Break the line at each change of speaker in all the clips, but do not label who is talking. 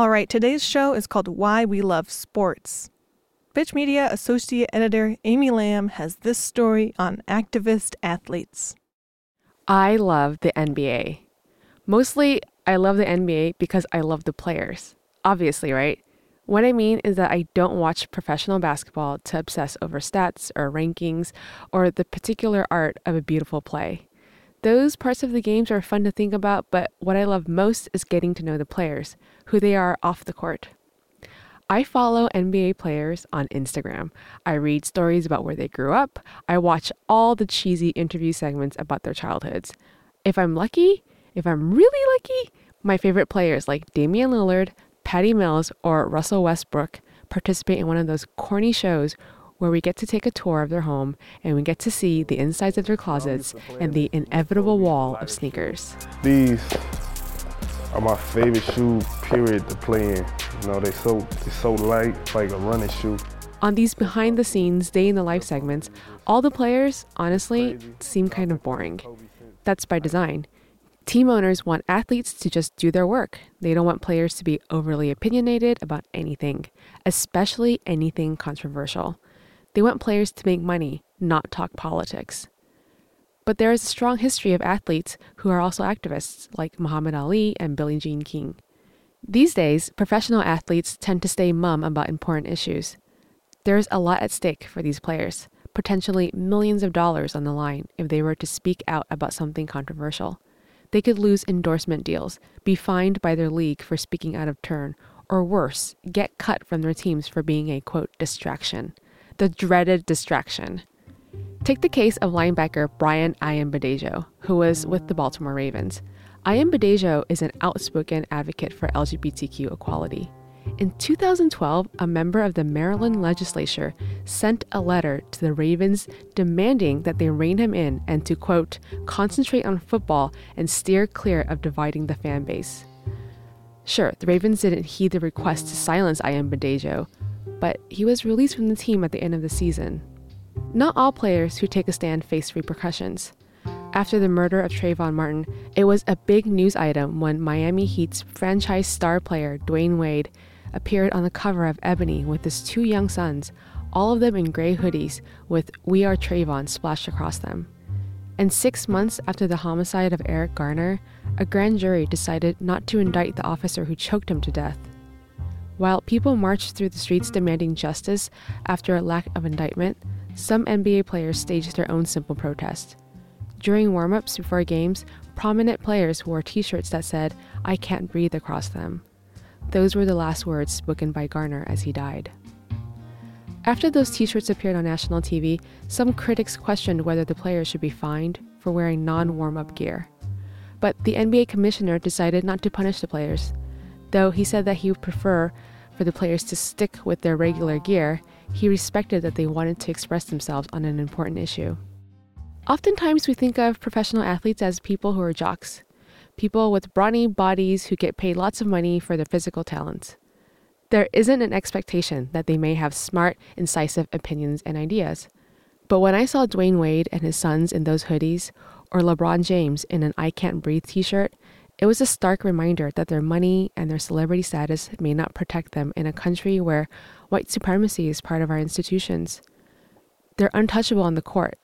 All right, today's show is called Why We Love Sports. Pitch Media Associate Editor Amy Lam has this story on activist athletes.
I love the NBA. Mostly, I love the NBA because I love the players. Obviously, right? What I mean is that I don't watch professional basketball to obsess over stats or rankings or the particular art of a beautiful play. Those parts of the games are fun to think about, but what I love most is getting to know the players, who they are off the court. I follow NBA players on Instagram. I read stories about where they grew up. I watch all the cheesy interview segments about their childhoods. If I'm lucky, if I'm really lucky, my favorite players like Damian Lillard, Patty Mills, or Russell Westbrook participate in one of those corny shows where we get to take a tour of their home and we get to see the insides of their closets and the inevitable wall of sneakers.
These are my favorite shoe, period, to play in. You know, they're so they so light, like a running shoe.
On these behind the scenes, day in the life segments, all the players, honestly, seem kind of boring. That's by design. Team owners want athletes to just do their work. They don't want players to be overly opinionated about anything, especially anything controversial. They want players to make money, not talk politics. But there is a strong history of athletes who are also activists, like Muhammad Ali and Billie Jean King. These days, professional athletes tend to stay mum about important issues. There is a lot at stake for these players, potentially millions of dollars on the line if they were to speak out about something controversial. They could lose endorsement deals, be fined by their league for speaking out of turn, or worse, get cut from their teams for being a quote distraction. The dreaded distraction. Take the case of linebacker Brian Ayanbadejo, who was with the Baltimore Ravens. Ayanbadejo is an outspoken advocate for LGBTQ equality. In 2012, a member of the Maryland legislature sent a letter to the Ravens demanding that they rein him in and to, quote, concentrate on football and steer clear of dividing the fan base. Sure, the Ravens didn't heed the request to silence Ayanbadejo, but he was released from the team at the end of the season. Not all players who take a stand face repercussions. After the murder of Trayvon Martin, it was a big news item when Miami Heat's franchise star player Dwyane Wade appeared on the cover of Ebony with his two young sons, all of them in gray hoodies with We Are Trayvon splashed across them. And six months after the homicide of Eric Garner, a grand jury decided not to indict the officer who choked him to death. While people marched through the streets demanding justice after a lack of indictment, some NBA players staged their own simple protest. During warm ups before games, prominent players wore t shirts that said, I can't breathe across them. Those were the last words spoken by Garner as he died. After those t shirts appeared on national TV, some critics questioned whether the players should be fined for wearing non warm up gear. But the NBA commissioner decided not to punish the players. Though he said that he would prefer for the players to stick with their regular gear, he respected that they wanted to express themselves on an important issue. Oftentimes, we think of professional athletes as people who are jocks, people with brawny bodies who get paid lots of money for their physical talents. There isn't an expectation that they may have smart, incisive opinions and ideas. But when I saw Dwyane Wade and his sons in those hoodies, or LeBron James in an I Can't Breathe t shirt, it was a stark reminder that their money and their celebrity status may not protect them in a country where white supremacy is part of our institutions. They're untouchable on the court,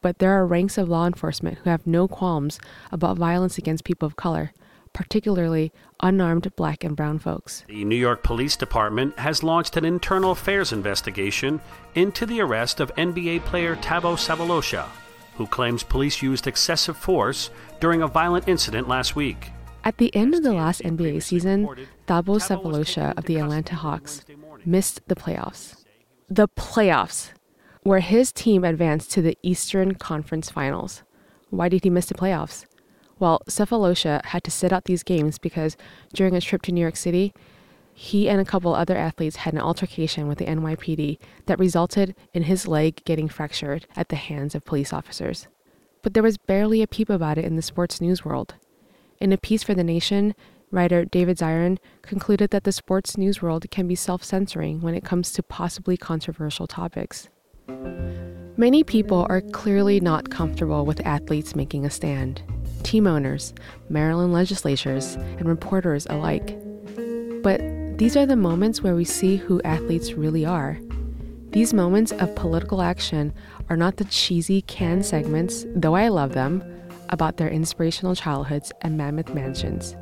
but there are ranks of law enforcement who have no qualms about violence against people of color, particularly unarmed black and brown folks.
The New York Police Department has launched an internal affairs investigation into the arrest of NBA player Thabo Sefolosha, who claims police used excessive force during a violent incident last week.
At the end of the last NBA season, Thabo Sefolosha of the Atlanta Hawks missed the playoffs. The playoffs, where his team advanced to the Eastern Conference Finals. Why did he miss the playoffs? Well, Sefolosha had to sit out these games because during a trip to New York City, he and a couple other athletes had an altercation with the NYPD that resulted in his leg getting fractured at the hands of police officers. But there was barely a peep about it in the sports news world. In a piece for The Nation, writer David Zirin concluded that the sports news world can be self censoring when it comes to possibly controversial topics. Many people are clearly not comfortable with athletes making a stand team owners, Maryland legislatures, and reporters alike. These are the moments where we see who athletes really are. These moments of political action are not the cheesy canned segments, though I love them, about their inspirational childhoods and mammoth mansions.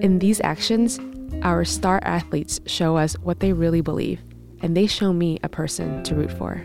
In these actions, our star athletes show us what they really believe, and they show me a person to root for.